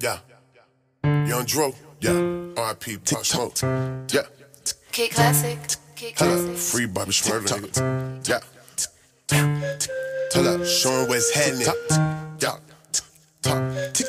Yeah. Young Dro. Yeah. R.I.P. Pop Smoke. Yeah. Kid Classic. Kid Hello. Classic. Free Bobby Shmurda. Yeah. Tell up. Showing what's happening. Yeah. Jay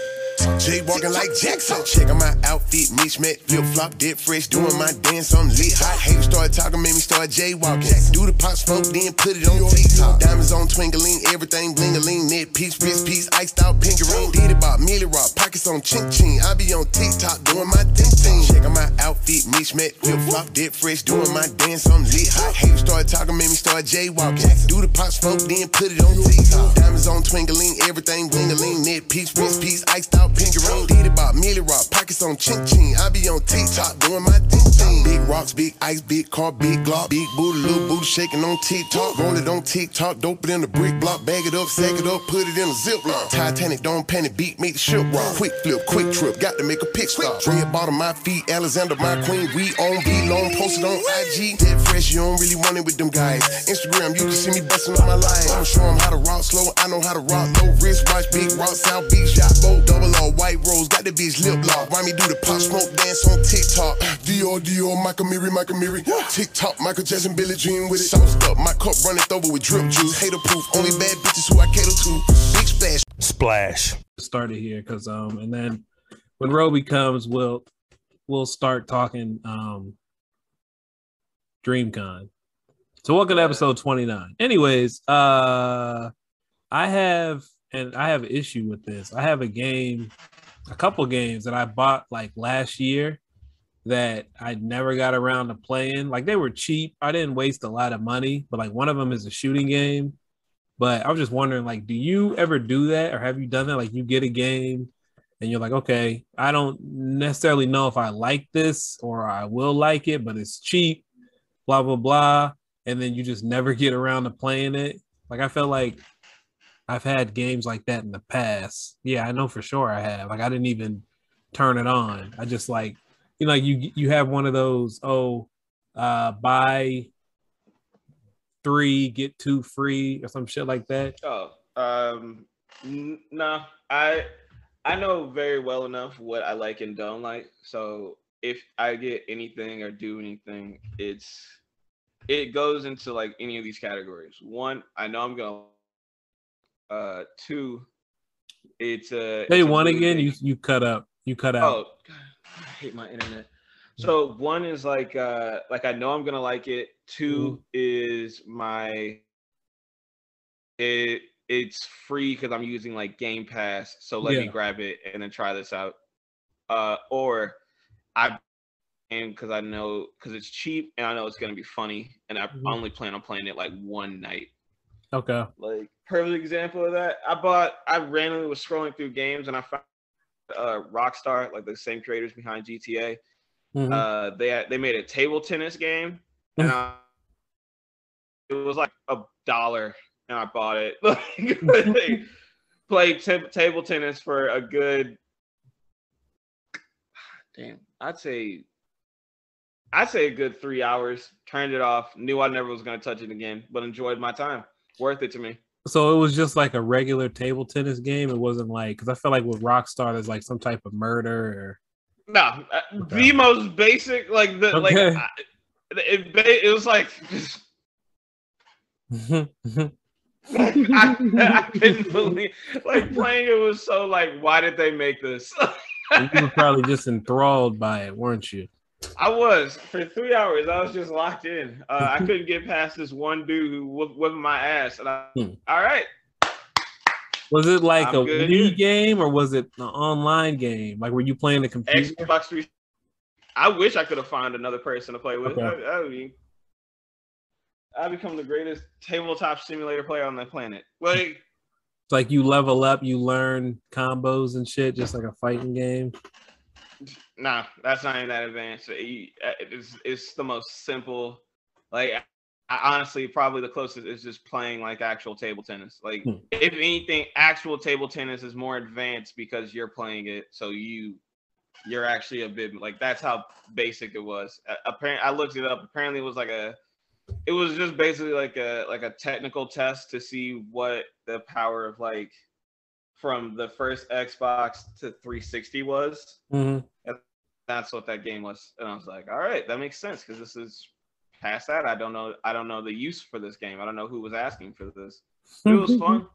walking like Jackson. Checking my outfit, Mitch met flip flop, dip fresh, doing my dance. I'm lit. Hot haters started talking, made me start jaywalking. Do the pop smoke, then put it on TikTok. Diamonds on twinkling, everything bling a ling, net piece, wrist piece, iced out pink ring. Did it about Millie Rock, pockets on ching ching. I be on TikTok doing my thing thing. Checking my outfit, Mitch met flip flop, dip fresh, doing my dance. I'm lit. Hot haters started talking, made me start jaywalking. Do the pop smoke, then put it on TikTok. Diamonds on twinkling, everything bling a ling, net piece, wrist piece, iced out pink ring. Did it about Millie Rock, pockets on ching ching. I be on TikTok doing my thing thing. Big rocks, big ice, big car, big glock, big booty, little booty shaking on TikTok. Roll it on TikTok, dope it in the brick block, bag it up, sack it up, put it in a zip lock. Titanic, don't panic, beat, make the ship rock. Quick flip, quick trip, got to make a pick stop. Red bottom, my feet, Alexander, my queen. We on B long, posted on IG. Dead fresh, you don't really want it with them guys. Instagram, you can see me busting on my line. I'ma show 'em how to rock slow, I know how to rock low. Wrist watch, big rock, South Beach, shot boat, double R, white rose, got the bitch lip lock. Why me do the pop smoke dance on TikTok? Dior, Dior, Michael Miri, Michael Miri. TikTok, Michael Jackson, Billie Jean with it. Sauced up, my cup running over with drip juice. Hater proof, only bad bitches who I cater to. Big splash. Splash. started here because um and then when Roby comes we'll we'll start talking um DreamCon. So welcome to episode 29. Anyways, uh I have and I have an issue with this. I have a game, a couple games that I bought like last year that I never got around to playing. Like they were cheap. I didn't waste a lot of money, but like one of them is a shooting game. But I was just wondering, like, do you ever do that, or have you done that? Like, you get a game, and you're like, okay, I don't necessarily know if I like this or I will like it, but it's cheap, blah blah blah, and then you just never get around to playing it. Like, I felt like I've had games like that in the past. Yeah, I know for sure I have. Like, I didn't even turn it on. I just like, you know, like you you have one of those, oh, uh, buy three get two free or some shit like that. Oh, um, n- nah. I I know very well enough what I like and don't like. So if I get anything or do anything, it's it goes into like any of these categories. One, I know I'm gonna. Uh, two, it's uh. Hey, it's one again. You you cut up. You cut out. Oh, God, I hate my internet. So one is like uh like I know I'm gonna like it. 2 is my it it's free because I'm using like Game Pass. So let me grab it and then try this out. Uh or I and because I know because it's cheap and I know it's gonna be funny and I Mhm. only plan on playing it like one night. Okay. Like perfect example of that. I bought. I randomly was scrolling through games and I found uh, Rockstar, like the same creators behind GTA. Mhm. Uh, they they made a table tennis game, and I, it was like a dollar, and I bought it. Like, played t- table tennis for a good. Damn, I'd say. I'd say a good three hours. Turned it off. Knew I never was gonna touch it again, but enjoyed my time. Worth it to me. So it was just like a regular table tennis game. It wasn't like because I feel like with Rockstar, there's like some type of murder or. No, uh, Okay. the most basic, like the like, Okay. I, it, it was like. I, I couldn't believe like playing it was so like why did they make this? you were probably just enthralled by it, weren't you? I was for three hours. I was just locked in. Uh, I couldn't get past this one dude who was whipping my ass. And I, Hmm. all right, Was it like I'm a good Wii game or was it an online game? Like were you playing the computer? Xbox three. I wish I could have found another person to play with. Okay. I, I mean, I become the greatest tabletop simulator player on the planet. Like. It's like you level up, you learn combos and shit, just like a fighting game. Nah, that's not even that advanced. It's, it's the most simple. Like, I honestly, probably the closest is just playing like actual table tennis. Like, Hmm. if anything, actual table tennis is more advanced because you're playing it, so you you're actually a bit like that's how basic it was. Apparently, I looked it up. Apparently, it was like a it was just basically like a like a technical test to see what the power of like from the first Xbox to 360 was. Mhm. That's what that game was, and I was like, all right, that makes sense because this is past that. I don't know. I don't know the use for this game. I don't know who was asking for this. It was fun.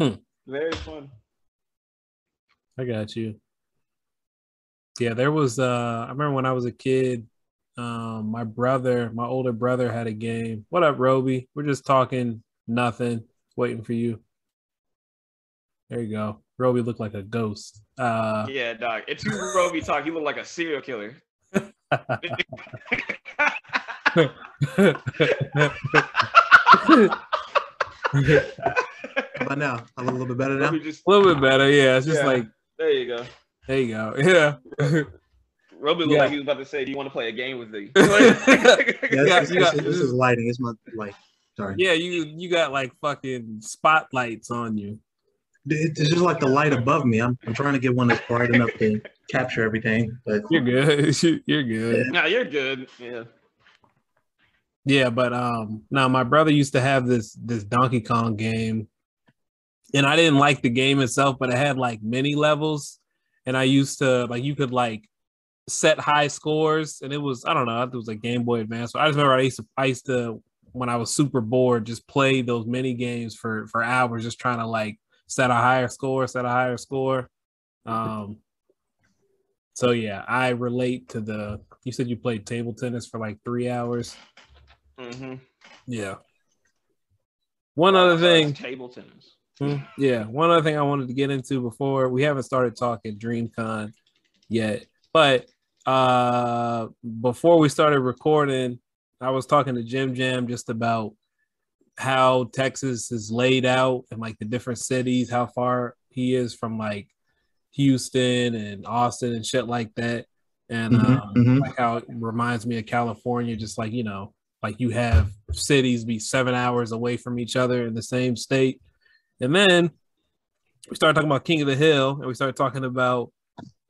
Hmm. Very fun. I got you. Yeah, there was uh I remember when I was a kid, um my brother, my older brother had a game. What up, Roby? We're just talking nothing, waiting for you. There you go. Roby looked like a ghost. Uh Yeah, dog. It's who Roby talk. He looked like a serial killer. How about now? I look a little bit better now. Just a little bit better, yeah. It's just Yeah. like there you go. there you go. Yeah. Roby looked Yeah. like he was about to say, "Do you want to play a game with me?" Yeah, Yeah, this, you got- this- this is lighting. It's my light. Sorry. yeah, you you got like fucking spotlights on you. It- It's just like the light above me. I'm, I'm trying to get one that's bright enough to capture everything. But You're good. You're good. nah, you're good. Yeah. Yeah, but um now my brother used to have this this Donkey Kong game. And I didn't like the game itself, but it had like many levels. And I used to like you could like set high scores and it was I don't know, it was a Game Boy Advance. So I just remember I used to I used to when I was super bored just play those mini games for for hours just trying to like set a higher score, set a higher score. Um so yeah, I relate to the you said you played table tennis for like 3 hours. Mm-hmm. Yeah. One other thing, Table tennis. Hmm, yeah, one other thing I wanted to get into before we haven't started talking DreamCon yet, but uh before we started recording, I was talking to Jim Jam just about how Texas is laid out and like the different cities, how far he is from like Houston and Austin and shit like that. And Mhm, um, mhm. like how it reminds me of California, just like you know, like you have cities be seven hours away from each other in the same state. And then we started talking about King of the Hill and we started talking about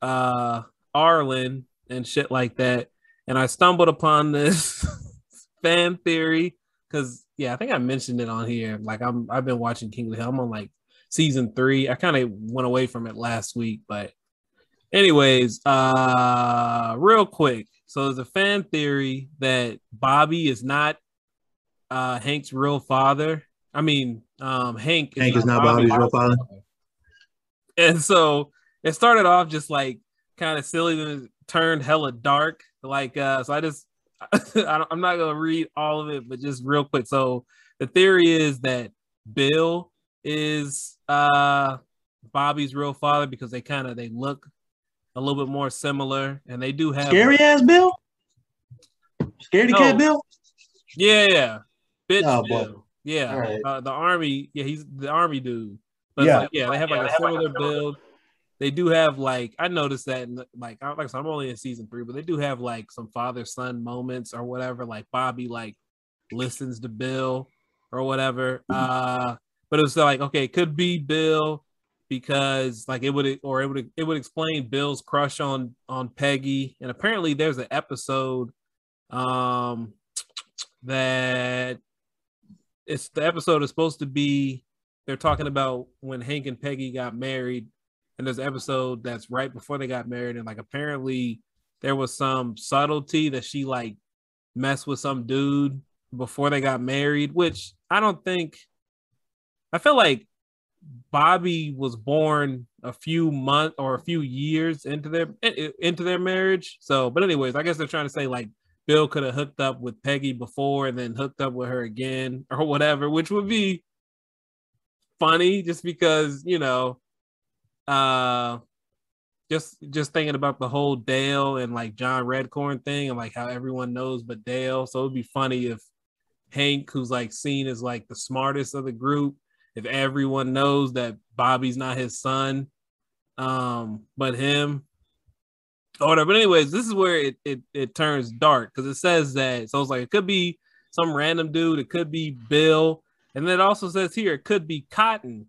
uh Arlen and shit like that. And I stumbled upon this fan theory because yeah, I think I mentioned it on here. Like I'm I've been watching King of the Hill. I'm on like season three. I kind of went away from it last week, but anyways, uh real quick. So there's a fan theory that Bobby is not uh Hank's real father. I mean, um Hank Hank is not Bobby's real father. And so it started off just like kind of silly, then it turned hella dark. Like uh so I just I don't, I'm not gonna read all of it, but just real quick. So the theory is that Bill is uh Bobby's real father because they kind of they look a little bit more similar, and they do have Scary ass Bill. Scaredy No. cat Bill. Yeah, yeah, bitch. Oh, Bill. Yeah, right. uh, the army. Yeah, he's the army dude. But Yeah. like, yeah, they have like a similar build. They do have like I noticed that in like I- like I'm only in season three, but they do have like some father son moments or whatever. Like Bobby like listens to Bill or whatever. Uh, but it was like okay, it could be Bill because like it would or it would it would explain Bill's crush on on Peggy, and apparently there's an episode um that it's the episode is supposed to be they're talking about when Hank and Peggy got married, and this episode that's right before they got married, and like apparently there was some subtlety that she like messed with some dude before they got married, which I don't think I feel like Bobby was born a few months or a few years into their into their marriage. So, but anyways, I guess they're trying to say like Bill could have hooked up with Peggy before and then hooked up with her again or whatever, which would be funny just because, you know, uh just just thinking about the whole Dale and like John Redcorn thing and like how everyone knows but Dale. So it'd be funny if Hank, who's like seen as like the smartest of the group, if everyone knows that Bobby's not his son, um, but him, or whatever. But anyways, this is where it it, it turns dark because it says that. So it's like it could be some random dude, it could be Bill, and then it also says here it could be Cotton,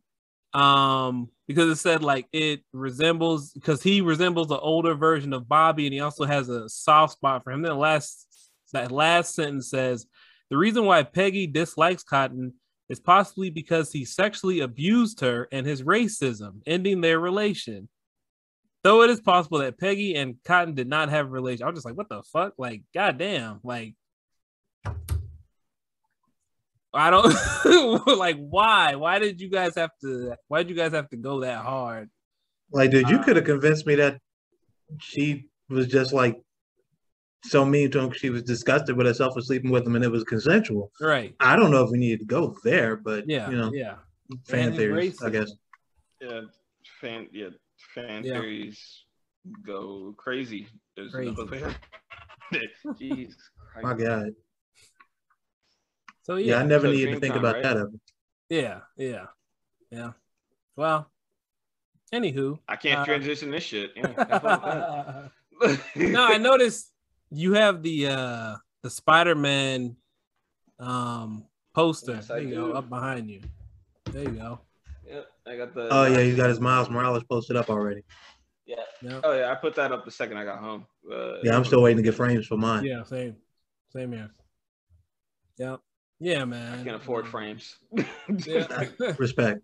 um, because it said like it resembles because he resembles the older version of Bobby, and he also has a soft spot for him. Then the last that last sentence says the reason why Peggy dislikes Cotton is possibly because he sexually abused her and his racism, ending their relation. Though it is possible that Peggy and Cotton did not have a relation. I was just like, what the fuck? Like, goddamn, like I don't like why. Why did you guys have to why did you guys have to go that hard? Like, dude, you Uh, could have convinced me that she was just like so mean to him. She was disgusted with herself for sleeping with him, and it was consensual. Right. I don't know if we needed to go there, but Yeah. you know, yeah. fan And theories, I guess. Yeah, fan. Yeah, fan Yeah. theories go crazy. There's Crazy. another way. Jeez. My God. So Yeah, yeah. I never So needed to think Dreamtime, about right? that ever. Yeah. Yeah. Yeah. Well, anywho. I can't Uh, transition this shit. Yeah, have fun with that. no, I noticed you have the uh the Spider-Man um poster. Yes, there you go, up behind you. There you go. Yeah, I got the. Oh yeah, he's got his Miles Morales posted up already. Yeah. Yeah. Oh yeah, I put that up the second I got home. Uh, Yeah, I'm still waiting to get frames for mine. Yeah, same. Same here. Yep. Yeah, man. I can't afford frames. Yeah. Respect.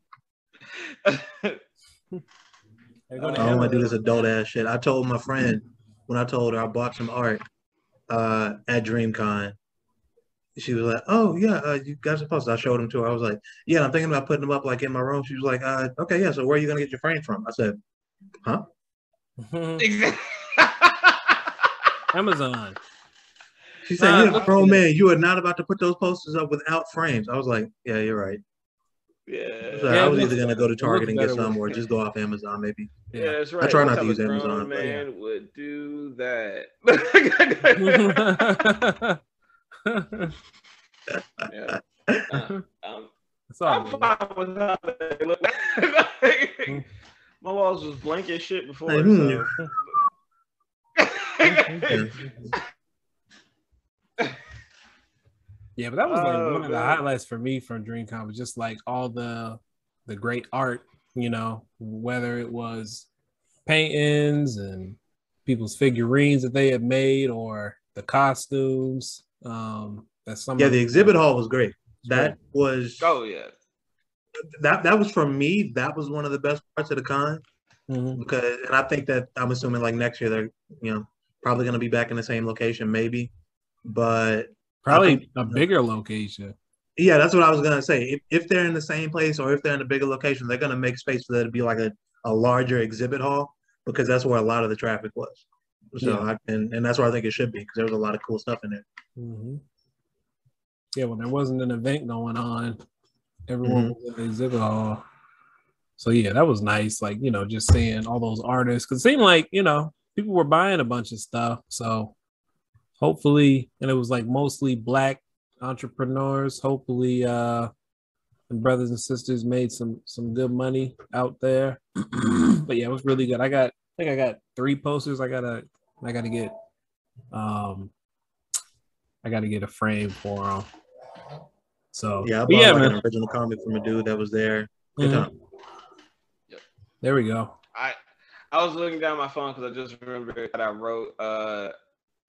I go to I don't want to do this adult ass shit. I told my friend when I told her I bought some art uh, at DreamCon. She was like, "Oh yeah, uh, you guys are supposed." I showed them to her. I was like, "Yeah, I'm thinking about putting them up like in my room." She was like, uh, "Okay, yeah. So where are you gonna get your frame from?" I said, "Huh?" Amazon. "She said, you're a look- grown man. You are not about to put those posters up without frames." I was like, "Yeah, you're right." yeah. So Yeah, I was either gonna go to Target and get some, or just go off Amazon maybe. Yeah, Yeah. that's right. I try not to use of grown Amazon, but Man would do that. yeah. Uh, um, It's I'm good. fine with how they look. Like, my walls was blank as shit before. Like, So. Yeah, but that was like Oh, one of the highlights for me from DreamCon was just like all the the great art, you know, whether it was paintings and people's figurines that they had made or the costumes. Um that some Yeah, the exhibit hall was great. It's That was oh yeah. that that was for me. That was one of the best parts of the con. Mhm. because and I think that I'm assuming like next year they're you know probably going to be back in the same location maybe, but probably think- a bigger location. yeah, that's what I was to say. If, if they're in the same place or if they're in a bigger location, they're to make space for that to be like a, a larger exhibit hall because that's where a lot of the traffic was. So Yeah. I, and and that's where I think it should be because there was a lot of cool stuff in there. Mhm. Yeah, when there wasn't an event going on, everyone Mm-hmm. was in the exhibit hall. So yeah, that was nice. Like you know, just seeing all those artists because it seemed like you know people were buying a bunch of stuff. So hopefully, and it was like mostly black entrepreneurs. Hopefully, uh, and brothers and sisters made some some good money out there. but yeah, it was really good. I got, I think I got three posters. I gotta, I gotta get, um, I gotta get a frame for them. So Yeah, I bought yeah, like man. an original comic from a dude that was there. Good Mhm. time. There we go. I I was looking down my phone because I just remembered that I wrote. Uh,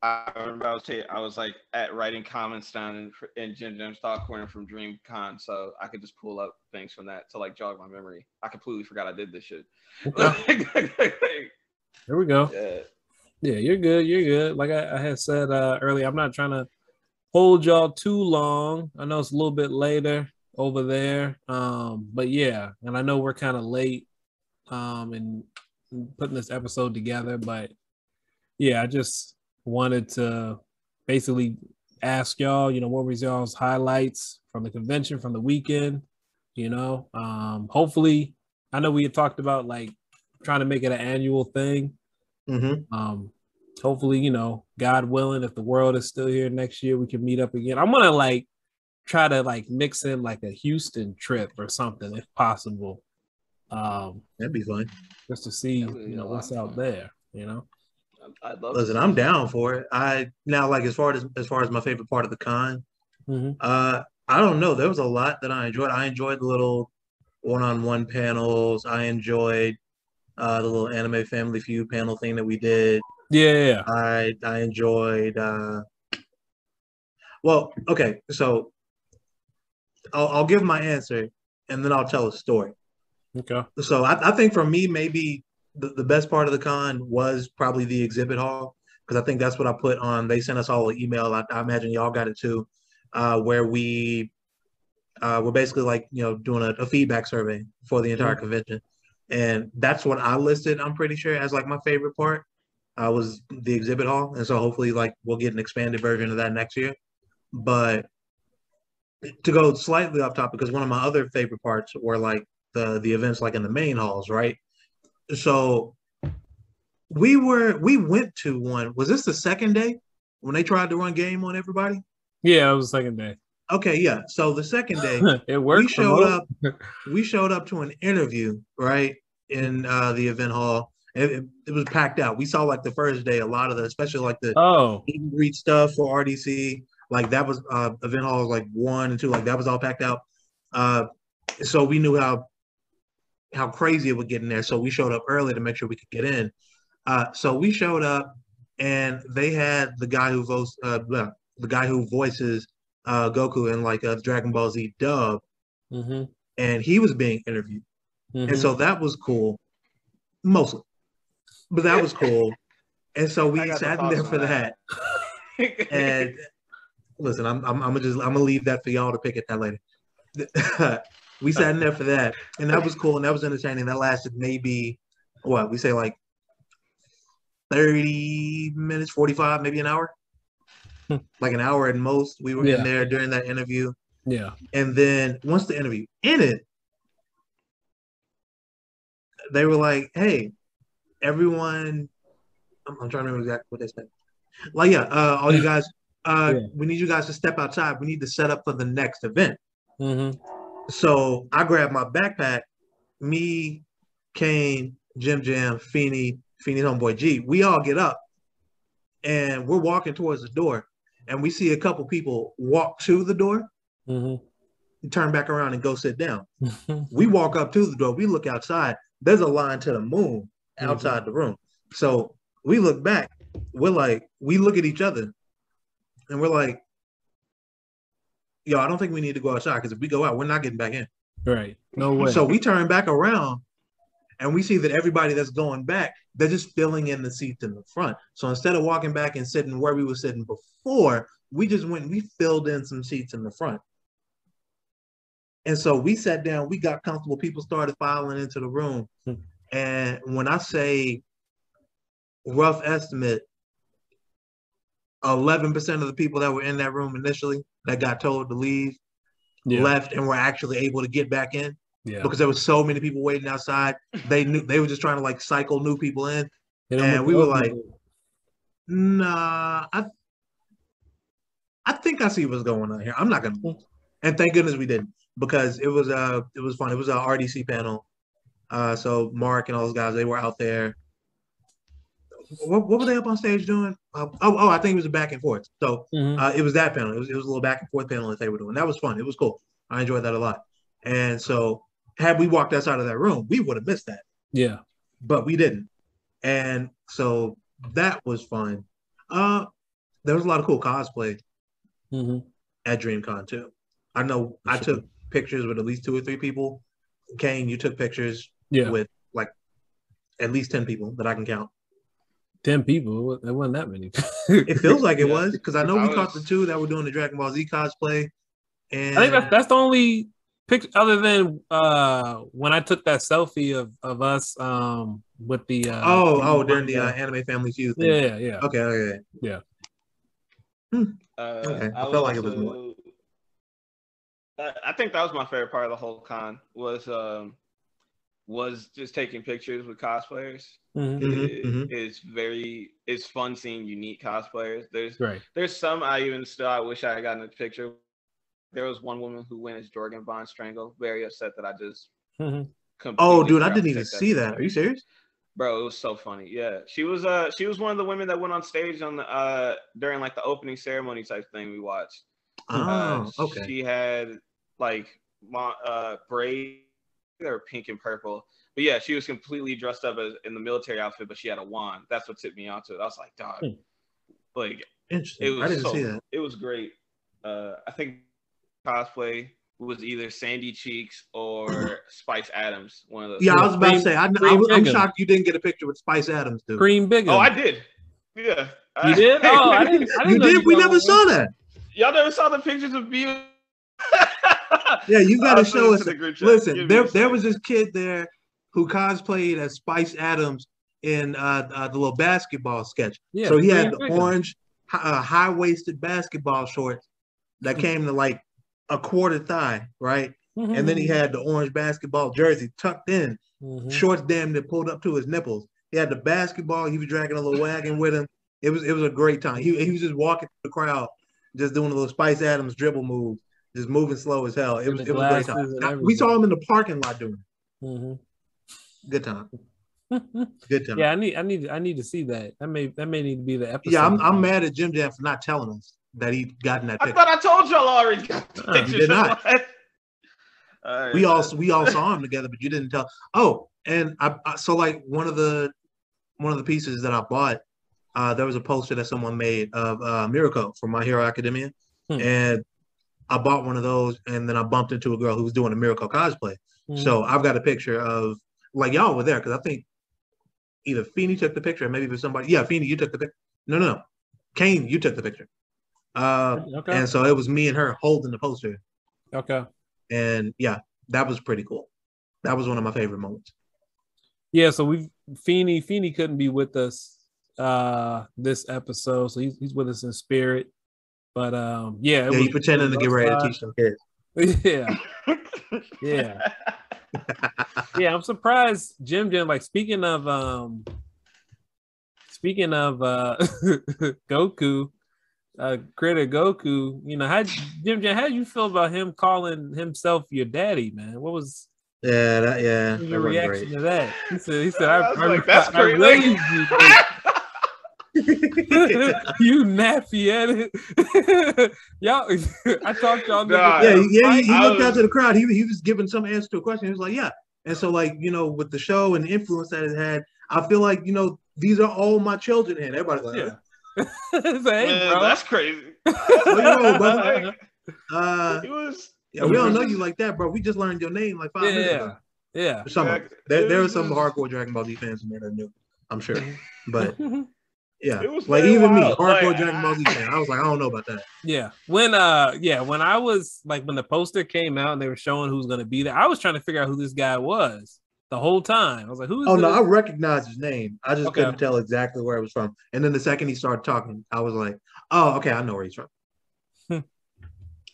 I remember I was ta- I was like at writing comments down in, in Jim Jim Stock Corner from DreamCon, so I could just pull up things from that to like jog my memory. I completely forgot I did this shit. There we go. yeah. Yeah, you're good. You're good. Like I, I had said uh, earlier, I'm not trying to hold y'all too long. I know it's a little bit later over there, um, but yeah, and I know we're kind of late um, in putting this episode together, but yeah, I just wanted to basically ask y'all, you know, what was y'all's highlights from the convention from the weekend? You know, um, hopefully, I know we had talked about like trying to make it an annual thing. Mm-hmm. Um, hopefully, you know, God willing, if the world is still here next year, we can meet up again. I'm gonna like try to like mix in like a Houston trip or something if possible. Um, That'd be fun. just to see, That would be you know, what's out there, you know. I'd love. Listen, to I'm down for it. I now like as far as as far as my favorite part of the con, Mhm. uh, I don't know. There was a lot that I enjoyed. I enjoyed the little one-on-one panels. I enjoyed uh, the little anime family feud panel thing that we did. Yeah, yeah, yeah. I I enjoyed. Uh, well, okay, so I'll, I'll give my answer and then I'll tell a story. Okay. So I, I think for me, maybe the, the best part of the con was probably the exhibit hall because I think that's what I put on. They sent us all an email. I, I imagine y'all got it too, uh, where we uh, we're basically like you know doing a, a feedback survey for the entire convention, and that's what I listed. I'm pretty sure as like my favorite part uh, was the exhibit hall, and so hopefully like we'll get an expanded version of that next year. But to go slightly off topic, because one of my other favorite parts were like the the events like in the main halls, right? So we were we went to one. Was this the second day when they tried to run game on everybody? Yeah, it was the second day. Okay, yeah. So the second day it worked. we showed up. We showed up to an interview right in uh, the event hall. It, it, it was packed out. We saw like the first day a lot of the, especially like the Oh, meet and greet stuff for RDC. Like that was uh, event hall was like one and two. Like that was all packed out. Uh, so we knew how how crazy it would get in there. So we showed up early to make sure we could get in. Uh, so we showed up, and they had the guy who votes uh, well, the guy who voices uh, Goku in like a Dragon Ball Z dub, mm-hmm. and he was being interviewed, and so that was cool, mostly, but that was cool. And so we got the sat in there for that. that. And listen, I'm, I'm, I'm gonna just I'm gonna leave that for y'all to pick at that later. we sat in there for that, and that was cool, and that was entertaining. That lasted maybe what we say like thirty minutes, forty five, maybe an hour, Hmm. like an hour at most. We were Yeah. in there during that interview, yeah. and then once the interview ended, they were like, "Hey, everyone." I'm, I'm trying to remember exactly what they said. Like, yeah, uh, all you guys, uh, Yeah. we need you guys to step outside. We need to set up for the next event. Mm-hmm. So I grabbed my backpack. Me, Kane, Jim Jam, Feeney, Feeney's homeboy G. We all get up, and we're walking towards the door, and we see a couple people walk to the door, Mm-hmm. turn back around, and go sit down. We walk up to the door. We look outside. There's a line to the moon outside the room. So we look back. We're like, we look at each other, and we're like, "Yo, I don't think we need to go outside because if we go out, we're not getting back in." Right. No way. So we turn back around, and we see that everybody that's going back, they're just filling in the seats in the front. So instead of walking back and sitting where we were sitting before, we just went and we filled in some seats in the front. And so we sat down, we got comfortable. People started filing into the room. Hmm. And when I say rough estimate, 11% of the people that were in that room initially that got told to leave yeah. left and were actually able to get back in yeah. because there was so many people waiting outside. They knew they were just trying to like cycle new people in. 'em and we were like- Nah, I I think I see what's going on here. I'm not gonna and thank goodness we didn't because it was uh it was fun. It was a RDC panel. Uh so Mark and all those guys, they were out there. What, what were they up on stage doing? Uh, oh, oh, I think it was a back and forth. So Mhm. uh, it was that panel. It was, it was a little back and forth panel that they were doing. That was fun. It was cool. I enjoyed that a lot. And so had we walked outside of that room, we would have missed that, yeah. but we didn't. And so that was fun. Uh, there was a lot of cool cosplay hmm at DreamCon too. I know I Sure. took pictures with at least two or three people. Kane, you took pictures Yeah. with like at least 10 people that I can count. Ten people. There wasn't that many. It feels like it Yeah. was because I know I we caught the was- two that were doing the Dragon Ball Z cosplay. And I think that's that's the only picture other than uh when I took that selfie of of us um with the uh oh, oh, during the uh, Anime Family Feud thing. yeah yeah Okay, okay. Yeah. Uh, Okay, I I, felt like it was more. I I think that was my favorite part of the whole con was um was just taking pictures with cosplayers. Mhm. Mhm, It- mhm. It's very it's fun seeing unique cosplayers. There's right there's some I even still I wish I had gotten a picture. There was one woman who went as Jorgen Von Strangle. Very upset that I just Mhm. Oh, dude, I didn't even take see that. Are you serious? Bro, it was so funny. Yeah, she was uh she was one of the women that went on stage on the uh during like the opening ceremony type thing we watched. Oh, Uh, okay. She had like mo- uh braid were pink and purple. But yeah, she was completely dressed up as in the military outfit, but she had a wand. That's what tipped me onto it. I was like, dog, Hmm. like it Interesting. was I didn't so, see that. It was great. Uh I think cosplay was either Sandy Cheeks or Spice Adams. One of those. Yeah, I was about to say. I, I, Cream was- I'm shocked you didn't get a picture with Spice Adams, dude. Cream Big. Oh, I did. Yeah. You did? Oh, I didn't. I didn't You know did. We never saw that. Y'all never saw the pictures of me. Yeah, you got to show us. the. Listen, there there was this kid there who cosplayed as Spice Adams in uh, uh, the little basketball sketch. Yeah, so he had the orange, uh, high waisted basketball shorts that came to like a quarter thigh, right? And then he had the orange basketball jersey tucked in, Mhm. shorts damn near pulled up to his nipples. He had the basketball. He was dragging a little wagon with him. It was it was a great time. He he was just walking through the crowd, just doing a little Spice Adams dribble move, just moving slow as hell. It was it was a great time. Now, we saw him in the parking lot doing it. Mhm. Good time. Good time. yeah, I need, I need, I need to see that. That may, that may need to be the episode. Yeah, I'm, I'm mad at Jim Jam for not telling us that he got in that I thought I told y'all already. Got the Uh, you did not. All right. we all we all saw him together, but you didn't tell. Oh, and I, I so like one of the one of the pieces that I bought, uh, there was a poster that someone made of uh, Miracle from My Hero Academia, Hmm. and I bought one of those, and then I bumped into a girl who was doing a Miracle cosplay. Mhm. So I've got a picture of like y'all were there because I think either Feeny took the picture, or maybe was somebody. Yeah, Feeny, you took the picture. No, no, no, Kane, you took the picture. Uh, okay, and so it was me and her holding the poster, okay, and yeah, that was pretty cool. That was one of my favorite moments. yeah. So we, Feeney, Feeney couldn't be with us uh this episode, so he's, he's with us in spirit. But um, yeah, Yeah, you pretending to get ready to teach some kids. Yeah, yeah, yeah. I'm surprised, Jim. Jim, like speaking of um, speaking of uh, Goku, uh, creator Goku. You know, how Jim Jim, how did you feel about him calling himself your daddy, man? What was Yeah, that, yeah. What was that your reaction to that? He said, he said, I, I I, like, that's I, I crazy. raised you. Great. you nappy headed. y'all, I talked y'all Nah, yeah, yeah. He, he I looked out to the crowd. He, he was giving some answer to a question. He was like, "Yeah." And so, like, you know, with the show and the influence that it had, I feel like, you know, these are all my children. And everybody's like, Yeah. It's like, Man, bro. that's crazy. you know, brother? Like, uh, it was. yeah, we don't know you like that, bro. We just learned your name like five minutes ago. yeah. Some Yeah, them. there, there were was some hardcore Dragon Ball Z fans in there that knew, I'm sure. But yeah, It was like very even me, wild. hardcore Like, Dragon Ball Z fan, I was like, I don't know about that. Yeah. When uh yeah, when I was like when the poster came out and they were showing who's gonna be there, I was trying to figure out who this guy was the whole time. I was like, who is Oh no. I recognized his name. I just Okay. couldn't tell exactly where it was from. And then the second he started talking, I was like, oh, okay, I know where he's from.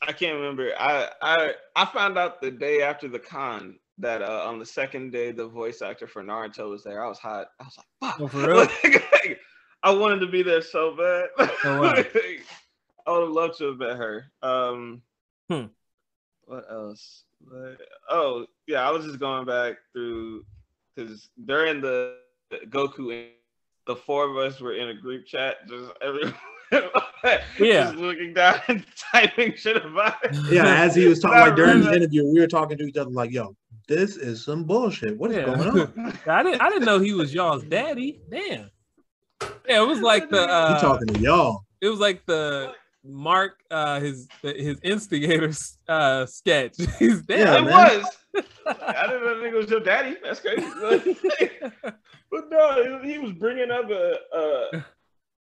I can't remember. I I I found out the day after the con that uh, on the second day the voice actor for Naruto was there. I was hot. I was like, fuck. Oh, for real? Like, I wanted to be there so bad. Oh, wow. I would have loved to have met her. Um, Hmm. What else? Oh yeah, I was just going back through because during the Goku, the four of us were in a group chat, just everyone. Yeah. just looking down and typing shit about it. Yeah, as he was talking, like during the interview, we were talking to each other like, yo, this is some bullshit. What is Yeah. going on? I didn't I didn't know he was y'all's daddy. Damn. Yeah, it was like the You uh talking to y'all. it was like the Mark uh his his instigators uh sketch. His Yeah, it man. was. I didn't know it was your daddy. That's crazy. but no, he was bringing up a, a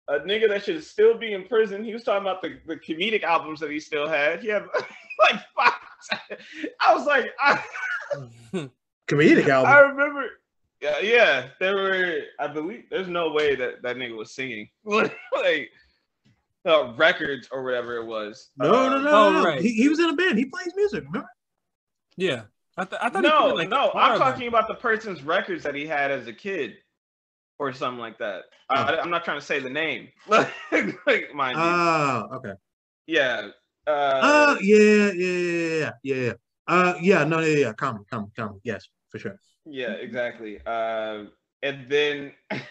a nigga that should still be in prison. He was talking about the, the comedic albums that he still had. He had like five. I was like, I, Comedic album. I remember. Yeah, yeah, there were. I believe there's no way that that nigga was singing like uh, records or whatever it was. No, no, Uh, no, no. oh, no. right. He, he was in a band. He plays music. Remember? yeah. I, th- I thought No, played, like, no, I'm though. talking about the person's records that he had as a kid, or something like that. I, I'm not trying to say the name, like, mind you. Oh, okay. yeah. Uh, Uh, yeah, yeah, yeah, yeah, yeah, yeah. Uh, yeah, no, yeah, yeah. Comedy, comedy, comedy. Yes, for sure. yeah, exactly. Um, and then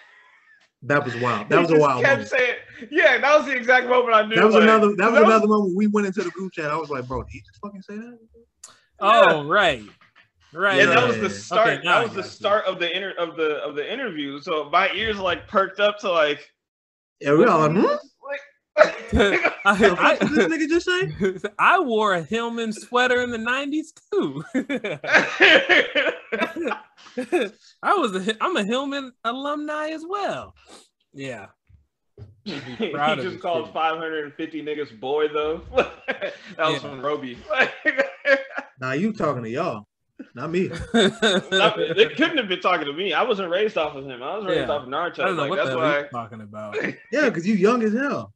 That was wild. That he was a just wild kept moment. saying, "Yeah, that was the exact moment I knew." That was like, another. That was that another moment we went into the group chat. I was like, bro, did he just fucking say that? Oh, right. Right. And that was the start. Okay, that was the got you. start of the inter of the of the interview. So my ears like perked up to like Yeah, we all like, hmm? Like I, What did this nigga just say? I wore a Hillman sweater in the 90s too. I was a I'm a Hillman alumni as well. Yeah. he just called kid. 550 niggas boy though. that was Yeah. from Roby. now you talking to y'all, not me. they couldn't have been talking to me. I wasn't raised off of him. I was raised Yeah. off of Naruto. I don't know like what that's the hell why. he's talking about. Yeah, because you young as hell.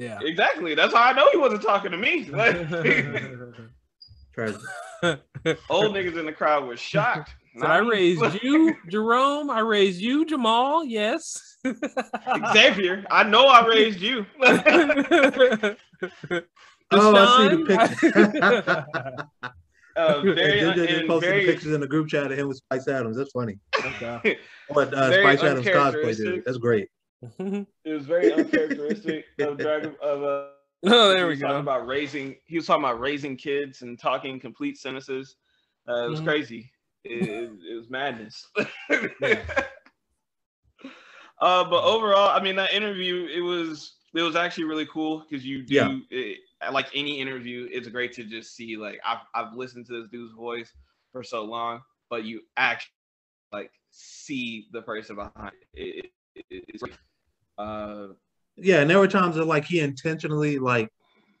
Yeah. Exactly. That's how I know he wasn't talking to me. Like, old niggas in the crowd were shocked. So I raised you, Jerome. I raised you, Jamal. Yes. Xavier. I know I raised you. Oh, I see the Deshaun, picture. uh, very, They just and posted very, the pictures in the group chat of him with Spice Adams. That's funny. Okay. What uh, Spice Adams cosplay uncharacteristic. dude. That's great. It was very uncharacteristic of Dragon of uh, oh, there we was talking go. about raising. He was talking about raising kids and talking complete sentences. Uh, it was Mhm. crazy. It, it, it was madness. Yeah. uh, but overall, I mean, that interview it was it was actually really cool because you do Yeah. it, like any interview. It's great to just see like I've I've listened to this dude's voice for so long, but you actually like see the person behind it. it, it it's uh, Yeah, and there were times that like he intentionally like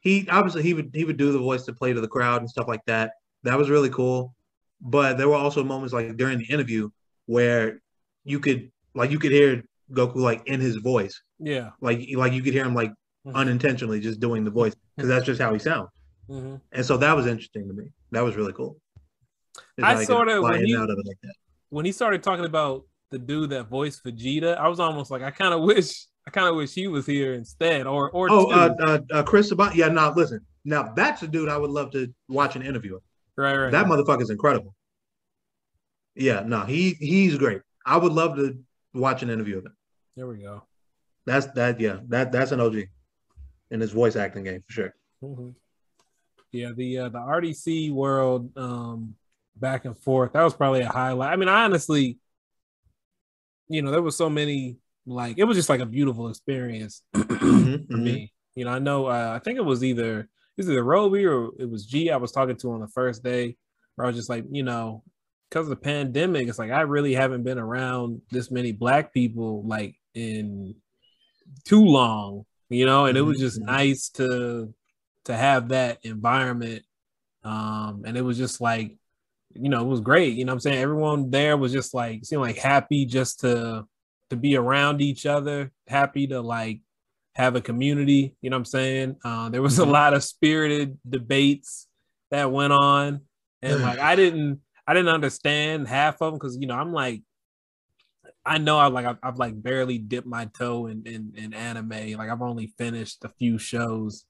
he obviously he would he would do the voice to play to the crowd and stuff like that. That was really cool. But there were also moments like during the interview where you could like you could hear Goku like in his voice. Yeah. Like like you could hear him like Mhm. unintentionally just doing the voice because that's just how he sounds. hmm And so that was interesting to me. That was really cool. Just I how he could sorta- when he- and out of it like. When he started talking about the dude that voiced Vegeta, I was almost like, I kind of wish, I kind of wish he was here instead, or or oh, uh, uh, uh, Chris Sabat. Yeah, now listen. Now that's a dude I would love to watch an interview. with. right, right. That motherfucker's incredible. Yeah, no, he he's great. I would love to watch an interview of him. there we go. That's that. Yeah, that that's an OG in his voice acting game for sure. Mhm. Yeah, the uh, the RDC world um, back and forth that was probably a highlight. I mean, I honestly, you know, there was so many like it was just like a beautiful experience for mhm. me. You know, I know uh, I think it was either it was either Roby or it was G I was talking to on the first day, where I was just like, you know, because of the pandemic, it's like I really haven't been around this many black people like in too long, you know, and it was just Mhm. nice to to have that environment. Um, and it was just like, you know, it was great. You know what I'm saying? Everyone there was just like seemed like happy just to to be around each other, happy to like have a community. You know what I'm saying? Uh, there was a lot of spirited debates that went on, and like I didn't, I didn't understand half of them because you know I'm like, I know I like I've, I've like barely dipped my toe in, in in anime. Like I've only finished a few shows,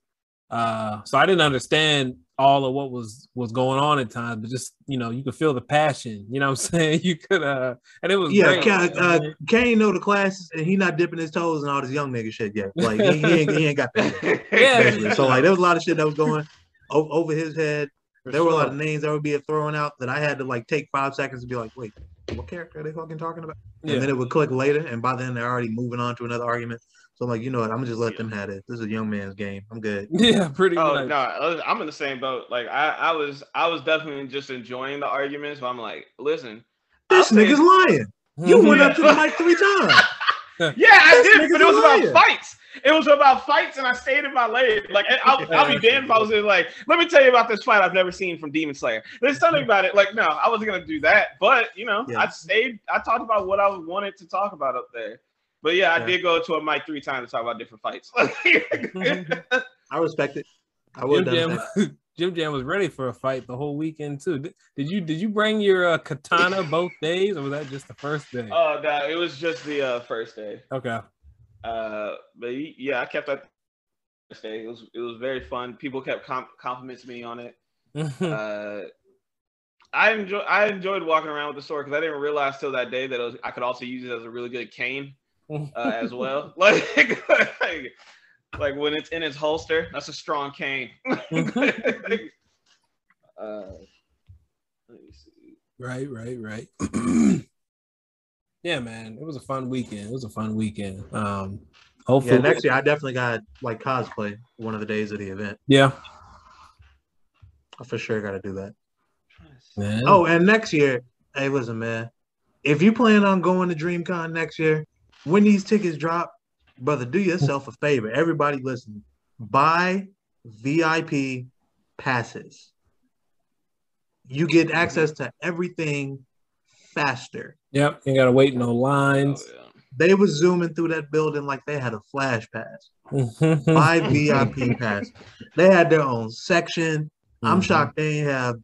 uh, so I didn't understand all of what was was going on at times. But just you know, you could feel the passion. You know what I'm saying? You could, uh, and it was Yeah, great. Ka- you know what I uh. Kane know the classes and he not dipping his toes and all this young nigga shit yet. Like he, he ain't, he ain't got that. Yet, Yeah. basically. So like there was a lot of shit that was going o- over his head. For there were a lot of names that would be thrown out that I had to like take five seconds to be like, wait, what character are they fucking talking about? And Yeah. then it would click later, and by then they're already moving on to another argument. So I'm like, you know what? I'm gonna just let them have it. This is a young man's game. I'm good. Yeah, pretty Oh much. no, I- I'm in the same boat. Like I, I was, I was definitely just enjoying the arguments. But I'm like, listen, This I'll say- nigga's lying. You went up to the Yeah. mic three times. Yeah, I This did, but it was a about liar. fights. It was about fights, and I stayed in my lane. Like I- I'll, I'll be damned if I was in like, let me tell you about this fight I've never seen from Demon Slayer. Let's tell me about it. Like, no, I wasn't gonna do that. But you know, Yeah. I stayed. I talked about what I wanted to talk about up there. But yeah, I Yeah. did go to a mic three times to talk about different fights. I respect it. I would Jim have done Jam. Jim Jam was ready for a fight the whole weekend too. Did, did you did you bring your uh, katana both days, or was that just the first day? Oh no, it was just the uh, first day. okay. Uh, but yeah, I kept that first day. It was it was very fun. People kept com- complimenting me on it. uh, I enjoy I enjoyed walking around with the sword because I didn't realize till that day that it was, I could also use it as a really good cane uh, as well. like, like like when it's in its holster, that's a strong cane. uh, let me see. right, right, right. yeah, man, it was a fun weekend. It was a fun weekend. Um, Hopefully, Yeah, next year I definitely got like cosplay one of the days of the event. Yeah. I for sure got to do that. Man. Oh, and next year, hey, listen, man, if you plan on going to DreamCon next year, when these tickets drop, brother, do yourself a favor. Everybody, listen, buy VIP passes. You get access to everything faster. Yep. You gotta wait no lines. Oh, yeah. They was zooming through that building like they had a flash pass. Mm-hmm. Buy VIP pass. They had their own section. I'm Mhm. shocked they ain't have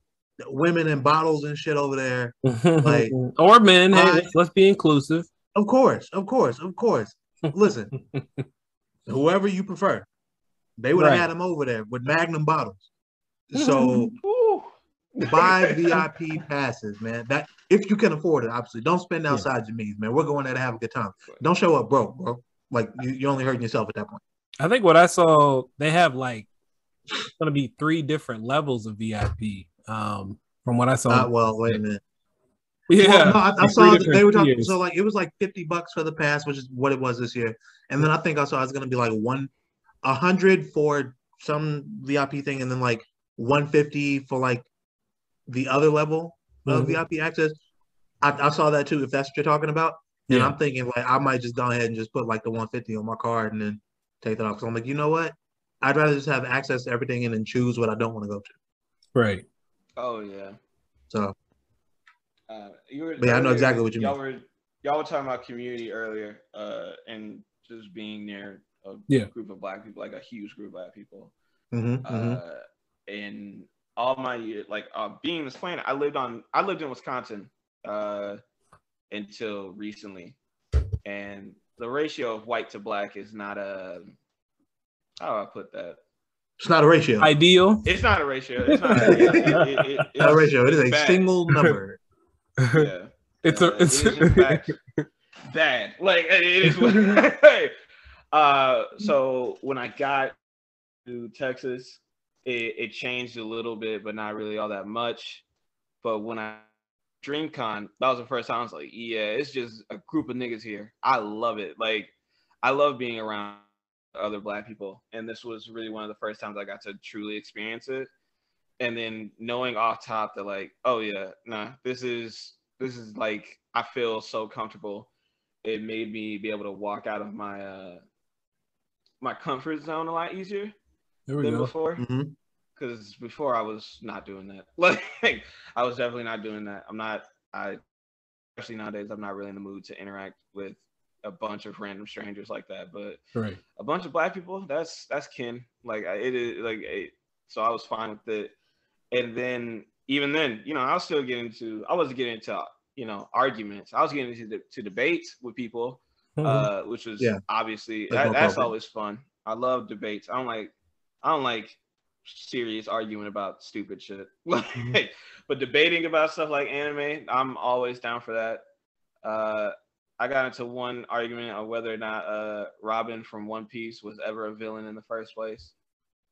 women in bottles and shit over there. Like- or men. Hey, I- let's, let's be inclusive. Of course, of course, of course. Listen, whoever you prefer, they would have Right. had them over there with Magnum bottles. So buy VIP passes, man. That if you can afford it, obviously. Don't spend outside your means, man. We're going there to have a good time. Don't show up broke, bro. Like you, you're only hurting yourself at that point. I think what I saw, they have like going to be three different levels of VIP. Um, from what I saw, Uh, well, wait a minute. Yeah, Well, no, I, I saw that they were talking. tiers. So like it was like fifty bucks for the pass, which is what it was this year. And then I think I saw it's gonna be like one, a hundred for some VIP thing, and then like one fifty for like the other level of Mhm. VIP access. I, I saw that too. If that's what you're talking about, and Yeah. I'm thinking like I might just go ahead and just put like the one fifty on my card and then take that off. So I'm like, you know what? I'd rather just have access to everything and then choose what I don't want to go to. right. Oh yeah. So Uh, you were, But yeah, I know exactly what you mean. y'all Were, y'all were talking about community earlier, uh, and just being near a Yeah. group of black people, like a huge group of black people. mhm, Uh, mhm. and all my year, like uh, being this planet, I lived on, I lived in Wisconsin uh, until recently, and the ratio of white to black is not a. How do I put that? it's not a ratio. Ideal. It's not a ratio. It's not a, it, it, it, it, not a ratio. It is a bad. single number. Yeah. It's Uh, a. It's it is fact bad. Like it is. uh, so when I got to Texas, it, it changed a little bit, but not really all that much. But when I DreamCon, that was the first time I was like, yeah, it's just a group of niggas here. I love it. Like I love being around other black people, and this was really one of the first times I got to truly experience it. And then knowing off top that like, oh yeah, nah, this is this is like I feel so comfortable. It made me be able to walk out of my uh my comfort zone a lot easier there we than go. before. Because before I was not doing that. Like I was definitely not doing that. I'm not. I especially nowadays I'm not really in the mood to interact with a bunch of random strangers like that. But Right. a bunch of black people that's that's kin like I- it is like it, so i was fine with it and then even then you know i was still getting into i wasn't getting into you know arguments i was getting into the, to debates with people Mhm. uh which was Yeah. obviously That's that, more that's always fun i love debates i don't like i don't like serious arguing about stupid shit like Mm-hmm. but debating about stuff like anime i'm always down for that uh I got into one argument on whether or not uh Robin from One Piece was ever a villain in the first place.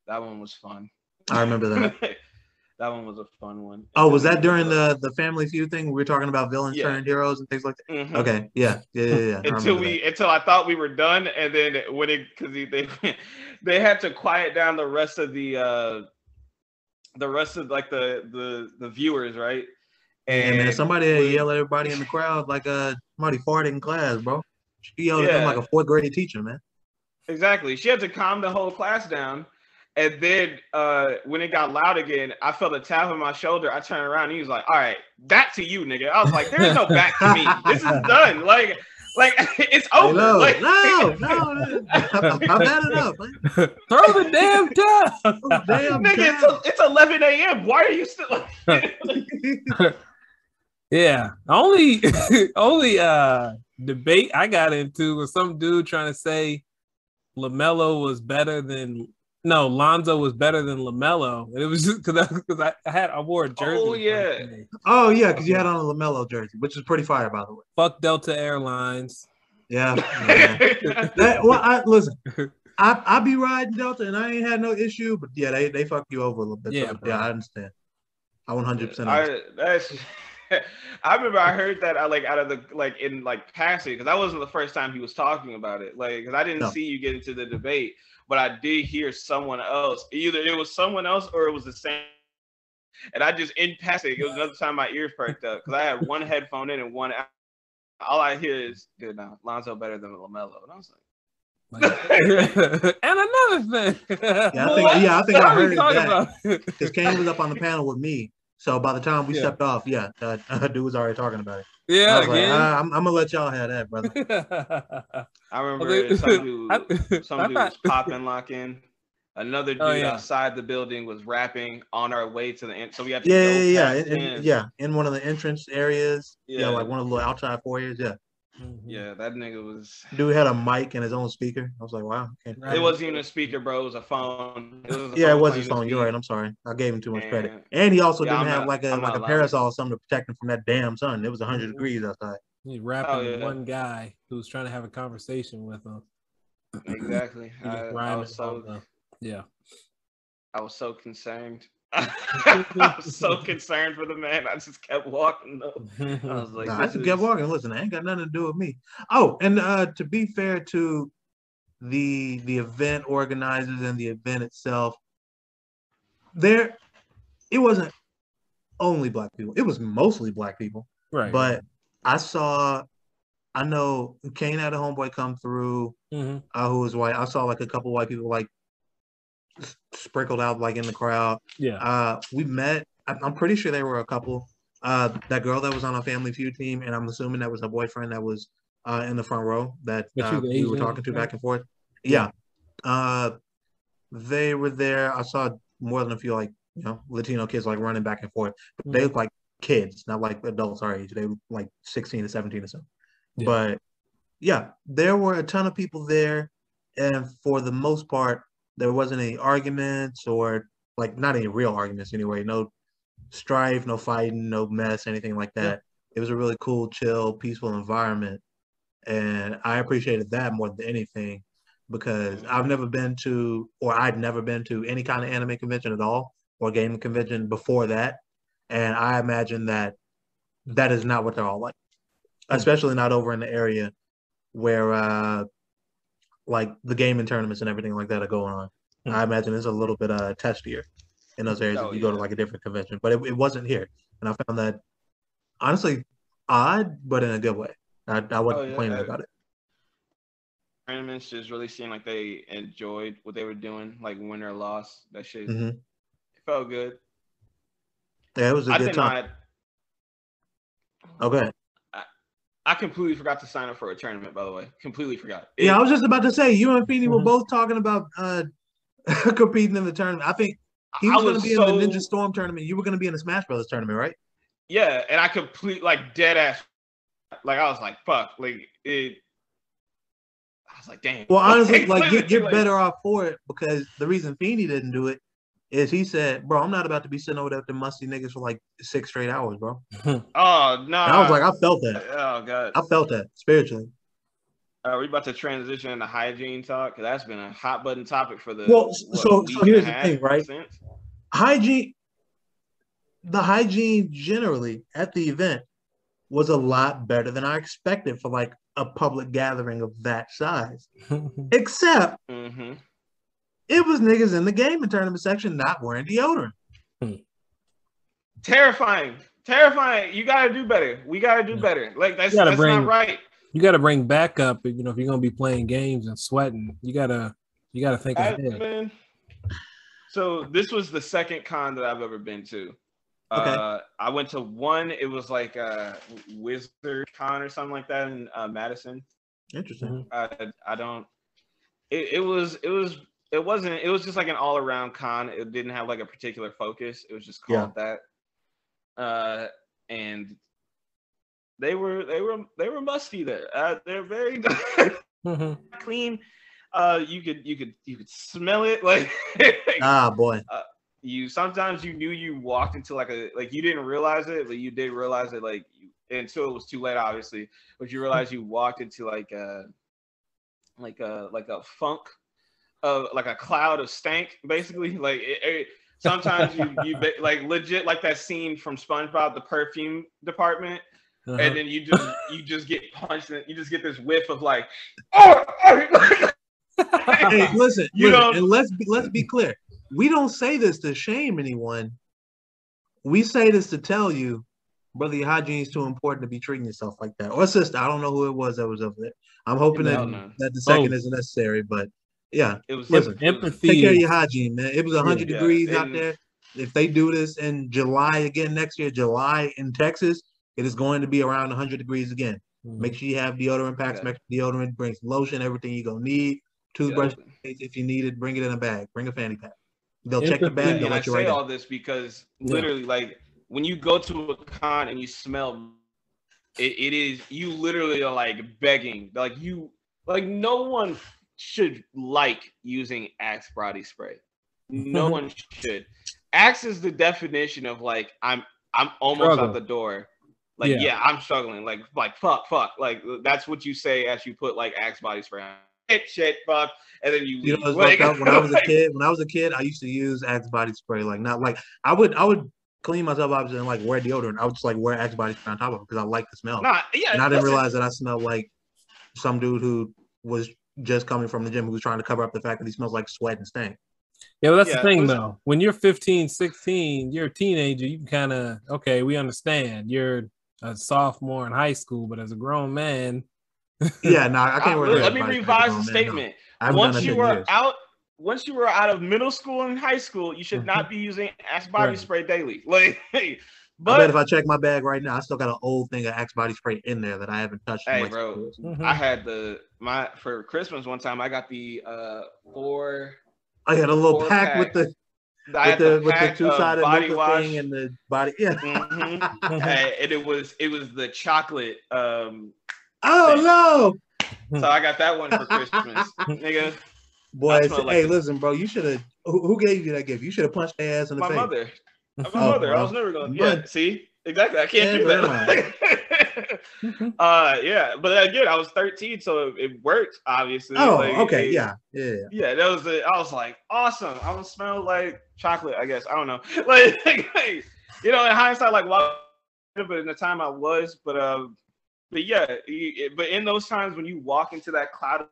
That one was fun. I remember that. that one was a fun one. Oh, was that during the the Family Feud thing? We were talking about villains Yeah. turned heroes and things like that. Mhm. Okay, yeah, yeah, yeah. yeah. Until we until I thought we were done, and then when it because they they had to quiet down the rest of the uh the rest of like the the the viewers, right? that. And man, somebody when- yell at everybody in the crowd like uh somebody farted in class, bro. She yelled at them like a fourth grade teacher, man. Exactly. She had to calm the whole class down. And then uh, when it got loud again, I felt a tap on my shoulder. I turned around and he was like, All right, back to you, nigga. I was like, There's no back to me. This is done. Like, like it's Hey, over. no, like, no, no, no. I've had enough. Man. Throw the damn towel. Damn, nigga, damn. it's, it's 11 a.m. Why are you still Yeah. Only only uh debate I got into was some dude trying to say Lamelo was better than no Lonzo was better than Lamelo, and it was just because I, cause I, I had I wore a jersey. Oh, yeah. Oh yeah, because you had on a Lamelo jersey, which is pretty fire, by the way. Fuck Delta Airlines. Yeah. yeah. that, well, I listen. I I be riding Delta and I ain't had no issue, but yeah, they they fuck you over a little bit. Yeah, so, yeah, I understand. I 100 percent I, that's I remember I heard that I like out of the like in like passing because that wasn't the first time he was talking about it. Like because I didn't No. see you get into the debate, but I did hear someone else. Either it was someone else or it was the same. And I just in passing, it was another time my ears perked up because I had one headphone in and one. out. All I hear is good now. Lonzo better than Lamelo, and I was like, Like- and another thing. Yeah, I think yeah, I think I heard talking that because Kane was up on the panel with me. So by the time we Yeah. stepped off, yeah, uh, dude was already talking about it. I yeah, was like, again. ah, I'm, I'm gonna let y'all have that, brother. I remember Okay. some dude, I- some dude was popping lock in. Another dude Oh, yeah. outside the building was rapping on our way to the end. So we had to Yeah, go yeah, yeah, in, in- him. yeah. In one of the entrance areas, yeah, Yeah. like one of the little outside foyers. Yeah, Mhm. Yeah, that nigga was. dude had a mic and his own speaker. I was like, wow. It wasn't even a speaker, bro. It was a phone. It was a Yeah, it was playing his phone. You're right. I'm sorry. I gave him too much credit. And- And he also Yeah, didn't I'm have not- like a I'm like not a lying. parasol or something to protect him from that damn sun. It was 100 Mhm. degrees outside. He's rapping Oh, with yeah. one guy who's trying to have a conversation with him. Exactly. I, I was so yeah. I was so concerned. I was so concerned for the man. I just kept walking. Though. I was like, Nah, I this just kept walking. Listen, I ain't got nothing to do with me. Oh, and uh, to be fair to the the event organizers and the event itself, there it wasn't only black people. It was mostly black people. right. But I saw, I know Kane had a homeboy come through Mhm. uh, who was white. I saw like a couple white people like s- sprinkled out like in the crowd. yeah. Uh, we met. I'm pretty sure there were a couple. Uh, that girl that was on a Family Feud team, and I'm assuming that was her boyfriend that was uh, in the front row that uh, we were talking to back and forth. Yeah. Uh, they were there. I saw more than a few like you know Latino kids like running back and forth. But they Mhm. look like kids, not like adults our age. They look like 16 to 17 or so. Yeah. But yeah, there were a ton of people there, and for the most part, there wasn't any arguments or like not any real arguments anyway. No strife, no fighting, no mess, anything like that. It was a really cool, chill, peaceful environment, and I appreciated that more than anything because I've never been to, or I'd never been to any kind of anime convention at all or game convention before that, and I imagine that that is not what they're all like, especially not over in the area where uh like the gaming tournaments and everything like that are going on. Hmm. I imagine it's a little bit uh testier in those areas Oh, if you go to like a different convention, but it, it wasn't here, and I found that honestly odd, but in a good way. I, I wasn't Oh, yeah, complaining about it. tournaments just really seemed like they enjoyed what they were doing, like win or loss. That shit hmm it felt good. Yeah, it was a I good time. not. Okay. I completely forgot to sign up for a tournament. By the way, completely forgot. Yeah, I was just about to say you and Feeny were Mhm. both talking about uh competing in the tournament. I think he I was, going to be so, in the Ninja Storm tournament. You were going to be in the Smash Brothers tournament, right? Yeah, and I complete like dead ass. Like I was like, fuck, like it. I was like, damn. Well, honestly, like get like- better off for it because the reason Feeny didn't do it is he said, "Bro, I'm not about to be sitting over there with the musty niggas for like six straight hours, bro." Oh no! And I was like, I felt that. oh god. I felt that spiritually. Are we about to transition into hygiene talk? 'Cause that's been a hot button topic for the. Well, what, so- so here's the thing, right? since? Hygiene, the hygiene generally at the event was a lot better than I expected for like a public gathering of that size. Except Mhm. It was niggas in the gaming tournament section not wearing deodorant. Terrifying, terrifying. You gotta do better. We gotta do Yeah. better. Like that's You gotta that's bring- not right. you got to bring backup. You know, if you're gonna be playing games and sweating, you gotta you gotta think I- ahead. man, so this was the second con that I've ever been to. Okay. Uh, I went to one. It was like a Wizard Con or something like that in uh, Madison. Interesting. I I don't. It, it was it was it wasn't it was just like an all around con. It didn't have like a particular focus. It was just called that. Uh, and they were they were they were musty there. Uh, they're very Mhm. clean. Uh, you could you could you could smell it like Ah, boy. you. Sometimes you knew you walked into like a like you didn't realize it, but you did realize it like you, until it was too late, obviously. But you realized you walked into like a like a like a funk of like a cloud of stank, basically. Like it, it- sometimes you you be- like legit like that scene from SpongeBob, the perfume department, Uh-huh. and then you just you just get punched and you just get this whiff of like, oh, oh. hey, listen, You listen, don't- and let's be, let's be clear. We don't say this to shame anyone. We say this to tell you, brother, your hygiene is too important to be treating yourself like that. Or sister, I don't know who it was that was over there. I'm hoping that, No, no. that the second Oh. isn't necessary, but yeah, it was Listen, empathy. take care of your hygiene, man. It was 100 Yeah. degrees out there. If they do this in July again next year, July in Texas, it is going to be around 100 degrees again. Mhm. Make sure you have deodorant packs, Okay. make sure deodorant, bring some lotion, everything you're gonna need. Toothbrush, if you need it, bring it in a bag. Bring a fanny pack. They'll check the bag. They'll I let you say right all this because Yeah. literally, like when you go to a con and you smell, it, it is you literally are like begging, like you, like no one should like using Axe body spray. No one should. Axe is the definition of like I'm I'm almost Struggle. out the door. Like Yeah. yeah. I'm struggling. Like like fuck fuck. Like that's what you say as you put like Axe body spray on. Shit shit fuck, and then you. You know, Like- when I was a kid, when I was a kid, I used to use Axe body spray. Like not like I would I would clean myself up and like wear deodorant. I would just like wear Axe body spray on top of it because I like the smell. Nah, yeah. and I didn't realize that I smelled like some dude who was just coming from the gym who's trying to cover up the fact that he smells like sweat and stank. Yeah, well, that's Yeah, the thing listen- though. When you're 15, 16, you're a teenager, you can kind of okay, we understand. You're a sophomore in high school, but as a grown man, Yeah, no, I Uh, can't wear. let, let me revise the grown man, no. statement. I haven't done Once you were years. out, once you were out of middle school and high school, you should not be using Axe body Right. spray daily. Like, I but bet if I check my bag right now, I still got an old thing of Axe body spray in there that I haven't touched. hey, like bro, six years. Mhm. I had the my for Christmas one time. I got the uh four. I had a little pack pack. with the with the, the, with the two-sided body wash. thing and the body. Yeah. Mhm. Hey, and it was it was the chocolate. Um, Oh no, so I got that one for Christmas, nigga. Boy, smell like hey, a- listen, bro. You should have. Who, who gave you that gift? You should have punched their ass in the My face. mother. My Oh, mother. I was never gonna. Yeah. But- See, exactly. I can't do that. uh, yeah, but again, I was 13, so it, it worked. Obviously. Oh, Like, okay, it- yeah, yeah. Yeah, that was it. I was like, awesome. I would smell like chocolate. I guess I don't know. Like, like, you know, in hindsight, like, why? But in the time I was, but um, but yeah, you- but in those times when you walk into that cloud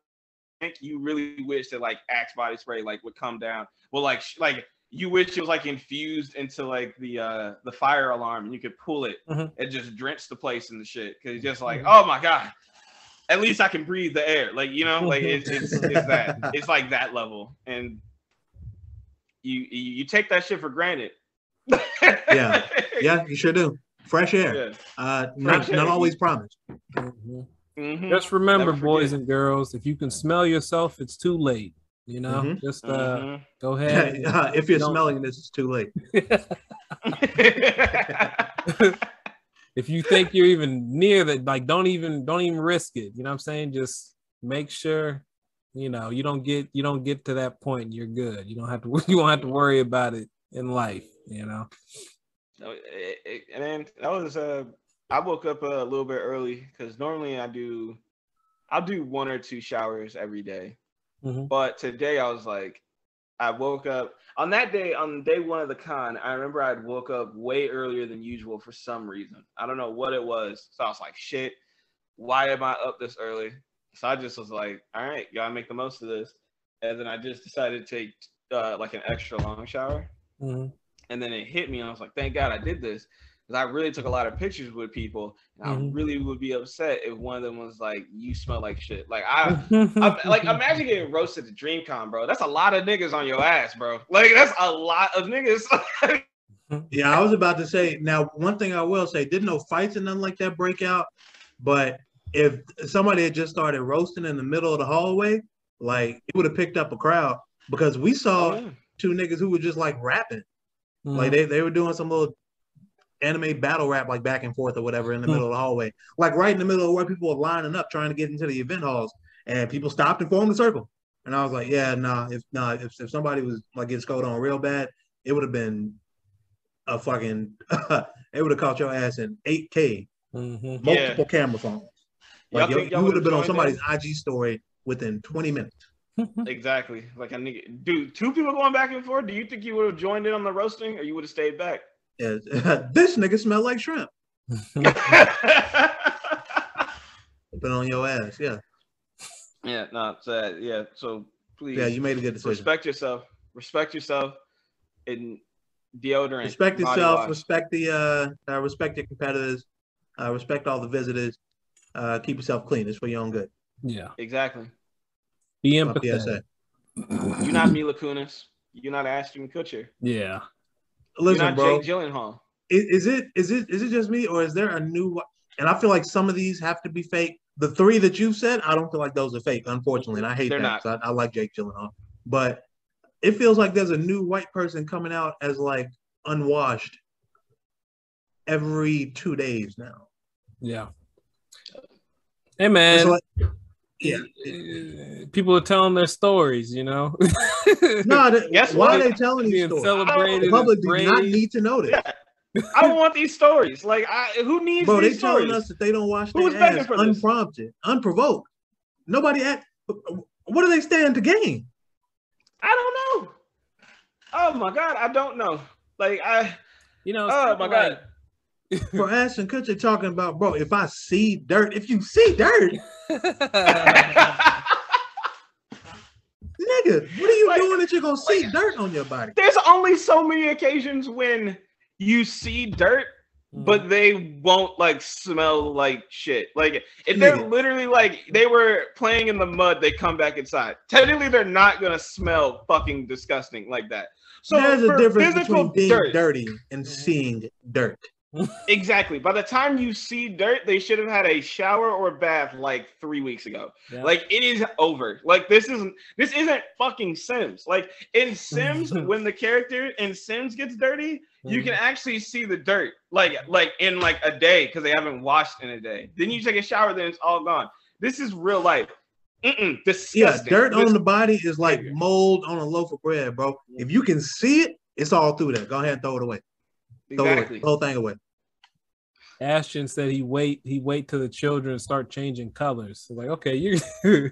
you really wish that like Axe body spray like would come down. Well, like sh- like you wish it was like infused into like the uh the fire alarm and you could pull it Mhm. and just drench the place in the shit because it's just like Mhm. oh my god at least i can breathe the air like you know like it's it's, it's that it's like that level and you you, you take that shit for granted Yeah. Yeah, you sure do. Fresh air. yeah Uh, not, Fresh not air. always promised. Mhm. Mhm. just remember, boys and girls, if you can smell yourself, it's too late. You know, Mhm. just uh, Mhm. go ahead. Uh, if you're Don't- smelling this, it's too late. if you think you're even near that, like don't even don't even risk it. You know what I'm saying? Just make sure you know you don't get you don't get to that point. You're good. You don't have to you won't have to worry about it in life. You know. No, it- it- and then that was uh I woke up a little bit early because normally I do I'll do one or two showers every day. Mhm. But today I was like, I woke up on that day, on day one of the con, I remember I'd woke up way earlier than usual for some reason. I don't know what it was. So I was like, shit, why am I up this early? So I just was like, all right, gotta make the most of this. And then I just decided to take uh, like an extra long shower. Mhm. And then it hit me, and I was like, thank God I did this. Because I really took a lot of pictures with people. And Mhm. I really would be upset if one of them was like, you smell like shit. Like, I, I'm, like imagine getting roasted at DreamCon, bro. That's a lot of niggas on your ass, bro. Like that's a lot of niggas. Yeah, I was about to say. Now, one thing I will say, didn't no fights and nothing like that break out. But if somebody had just started roasting in the middle of the hallway, like it would have picked up a crowd because we saw two niggas who were just like rapping. Mm-hmm. Like they, they were doing some little anime battle rap, like back and forth or whatever in the Hmm. middle of the hallway. Like right in the middle of where people were lining up trying to get into the event halls. And people stopped and formed a circle. And I was like, yeah, nah, if nah, if, if somebody was like getting scolded on real bad, it would have been a fucking it would have caught your ass in 8K, Mhm. Yeah. multiple camera phones. Y'all Like y'all you would have been on joined somebody's IG story within 20 minutes. exactly. Like I nigga, dude. Two people going back and forth. Do you think you would have joined in on the roasting, or you would have stayed back? Yeah, this nigga smell like shrimp. Been on your ass. Yeah. yeah, no, so, yeah. So please, Yeah, you made a good decision. respect yourself. Respect yourself. And deodorant. respect yourself wash. respect the uh, uh respect your competitors uh respect all the visitors uh keep yourself clean it's for your own good yeah. Exactly. Be empathetic. You're not Mila Kunis. You're not Ashton Kutcher. Yeah. You're listen not bro Jake Gyllenhaal. is, is it is it is it just me or is there a new and i feel like some of these have to be fake the three that you said i don't feel like those are fake unfortunately and i hate They're that not. 'cause I, I like jake gyllenhaal but it feels like there's a new white person coming out as like unwashed every two days now Yeah. Hey man. It's like- yeah People are telling their stories, you know. no th- Guess why what? are they telling these Being stories celebrated. the public do not need to know this I don't want these stories. Like, I who needs Bro, they these telling us that they don't wash Who's their begging ass for this? unprompted, unprovoked. Nobody at what do they stand to gain? I don't know. Oh my god, I don't know. Like I. You know, Oh kinda my god. For Ashton Kutcher talking about, bro, if I see dirt, if you see dirt, nigga, what are you Like- doing that you're gonna see like- dirt on your body? There's only so many occasions when you see dirt, Mm. but they won't like smell like shit. Like if they're Nigga. literally like they were playing in the mud, they come back inside. Technically, they're not gonna smell fucking disgusting like that. So There's a difference between being dirt, dirty and seeing dirt. Exactly. By the time you see dirt, they should have had a shower or bath like three weeks ago. Yeah. Like it is over. Like this isn't this isn't fucking Sims. Like in Sims, when the character in Sims gets dirty, you Mm-hmm. can actually see the dirt like like in like a day because they haven't washed in a day. Then you take a shower, then it's all gone. This is real life. Mm-mm, Yeah, dirt on the body is like mold on a loaf of bread, bro. If you can see it, it's all through there. Go ahead and throw it away. Throw exactly. it, the whole thing away. Ashton said he wait he wait till the children start changing colors. So like, okay, you Hey,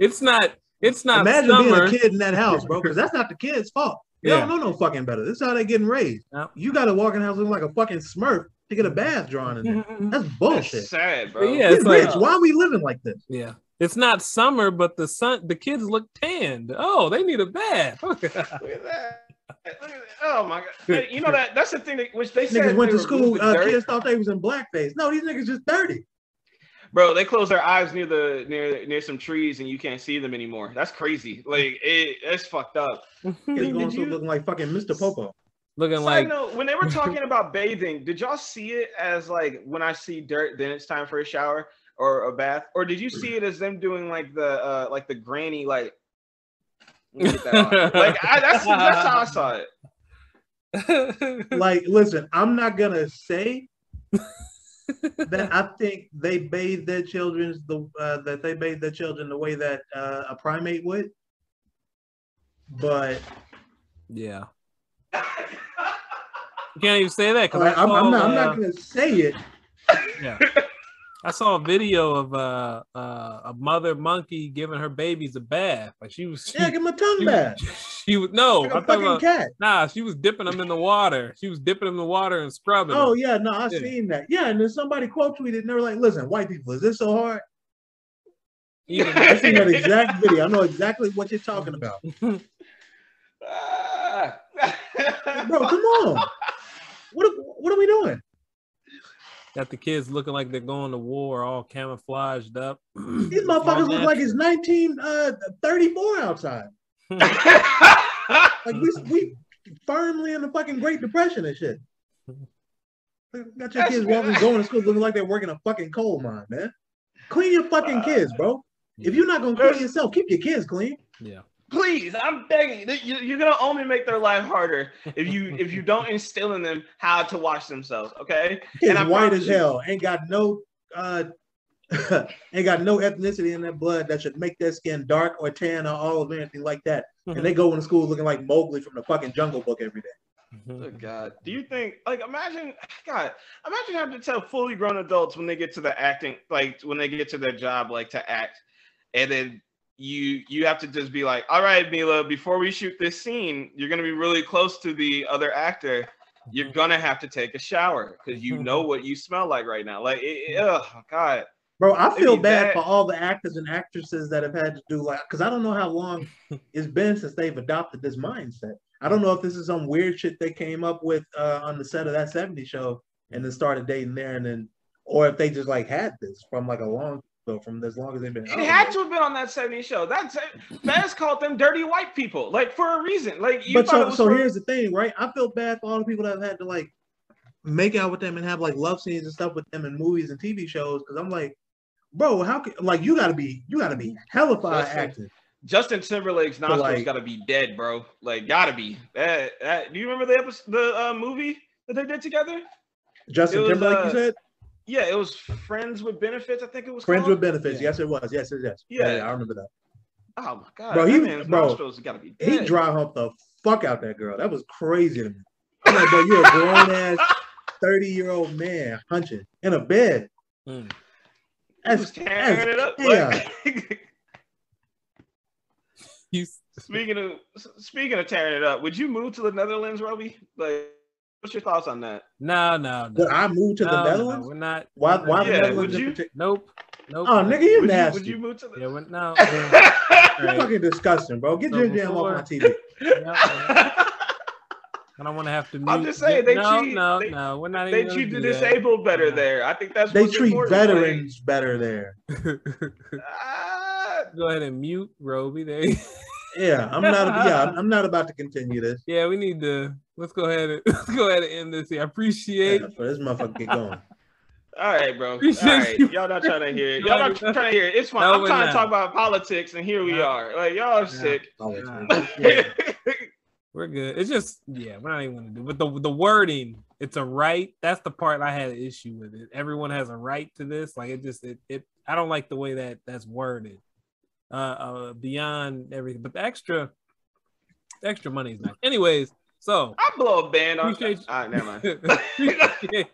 it's not it's not Imagine summer. being a kid in that house, bro, because that's not the kid's fault. They Yeah. don't know no fucking better. This is how they getting raised. Yep. You got to walk in the house looking like a fucking smurf to get a bath drawn in there. That's That's bullshit. sad, bro. Yeah, it's like- rich. Why are we living like this? Yeah. It's not summer, but the sun the kids look tanned. Oh, they need a bath. Look at that. Look at that. Oh my god! You know that that's the thing that which they said Niggas went to school. Uh, kids thought they was in blackface. No, these niggas just dirty. Bro, they close their eyes near the near near some trees and you can't see them anymore. That's crazy. Like it, it's fucked up. Kids Did going to you- looking like fucking Mr. Popo. Looking Side like note, when they were talking about bathing, did y'all see it as like when I see dirt, then it's time for a shower or a bath, or did you see it as them doing like the uh like the granny like? Let me get that out. Like I, that's that's how I saw it. Like, listen, I'm not gonna say that I think they bathe their children's the uh, that they bathe their children the way that uh, a primate would, but yeah. You can't even say that because like, I I'm, I'm not. I'm uh, not gonna say it. yeah. I saw a video of uh, uh, a mother monkey giving her babies a bath. Like she was, she, Yeah, give him a tongue she, bath. she was no, Like I'm fucking about cat. nah. She was dipping them in the water. She was dipping them in the water and scrubbing. Oh them. yeah, no, I Yeah. seen that. Yeah, and then somebody quote tweeted, and they were like, "Listen, white people, is this so hard?" Even- I seen that exact video. I know exactly what you're talking about, bro. Come on, what what are we doing? Got the kids looking like they're going to war, all camouflaged up. These motherfuckers look like it's 1934 uh, outside. Like we we firmly in the fucking Great Depression and shit. Got your That's kids walking, going to school looking like they're working a fucking coal mine, man. Clean your fucking kids, bro. If you're not gonna clean yourself, keep your kids clean. yeah. Please, I'm begging. You- You're gonna only make their life harder if you if you don't instill in them how to wash themselves. Okay. Kids And I'm white as hell, ain't got no uh ain't got no ethnicity in their blood that should make their skin dark or tan or olive or anything like that. And they go into school looking like Mowgli from the fucking Jungle Book every day. Oh God. Do you think like imagine God, imagine having to tell fully grown adults when they get to the acting, like when they get to their job, like to act, and then you you have to just be like, all right, Mila, before we shoot this scene, you're gonna be really close to the other actor. You're gonna have to take a shower because you know what you smell like right now. Like, it, it- oh god, Bro, I It'd feel bad bad. for all the actors and actresses that have had to do like, because I don't know how long it's been since they've adopted this mindset. I don't know if this is some weird shit they came up with uh, on the set of that 70 show and then started dating there, and then, or if they just like had this from like a long, so from as long as they've been. I it had know. to have been on that 70s show. That's Fez called them dirty white people, like for a reason. Like you But thought it so, was so for- here's the thing, right? I feel bad for all the people that have had to like make out with them and have like love scenes and stuff with them in movies and TV shows. Because I'm like, bro, how can like you gotta be you gotta be hella fine Listen, acting. Justin Timberlake's nostrils like- got to be dead, bro. Like, gotta be. That, that, do you remember the episode, the uh, movie that they did together? Justin was, Timberlake, uh, you said Yeah, it was Friends with Benefits. I think it was. friends called. with benefits. Yeah. Yes, it was. Yes, yes, yes. Yeah. I remember that. Oh my god, Bro, he- man's bro, nostrils got to be dead. He dry humped the fuck out that girl. That was crazy to me. I'm like, bro, you're a grown ass 30 year old man hunching in a bed. Mm. He That's, was tearing it up. yeah. Like, You, speaking of speaking of tearing it up, would you move to the Netherlands, Roby? Like, what's your thoughts on that? no, no, no. Would I move to no, the no, Netherlands? we're not. Why, we're why not- the Yeah, Netherlands? would you? partic- Nope. Nope. Oh, nigga, you Would you, nasty. would you move to the? Yeah, we're, no. You're Right. fucking disgusting, bro. Get So your jam off my before- TV. I don't want to have to. I'm just saying, they no, treat- no, they- no. We're not they even. treat the do that. disabled better Yeah. there. I think that's They what's treat important, like, veterans better there. ah, Go ahead and mute Roby. There. You- Yeah, I'm not. Yeah, I'm- I'm not about to continue this. yeah, we need to. Let's go ahead and let's go ahead and end this here. I appreciate. Yeah, this motherfucker get going. All right, bro. All Appreciate right. you. Y'all not trying to hear it. Y'all not trying to hear it. It's fine. No, I'm trying not. to talk about politics, and here we No. are. Like y'all are sick. Nah. yeah. We're good. It's just yeah, we're not even gonna do. But the the wording, it's a right. That's the part I had an issue with it. Everyone has a right to this. Like it just it, it I don't like the way that that's worded. Uh, uh beyond everything, but the extra, extra money is nice. Anyways, so I blow a band on. Appreciate you. All right, never mind.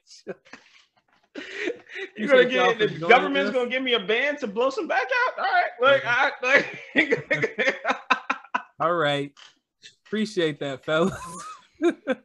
You're gonna get the government's gonna give me a band to blow some back out. All right, like, I, like All right, appreciate that, fellas.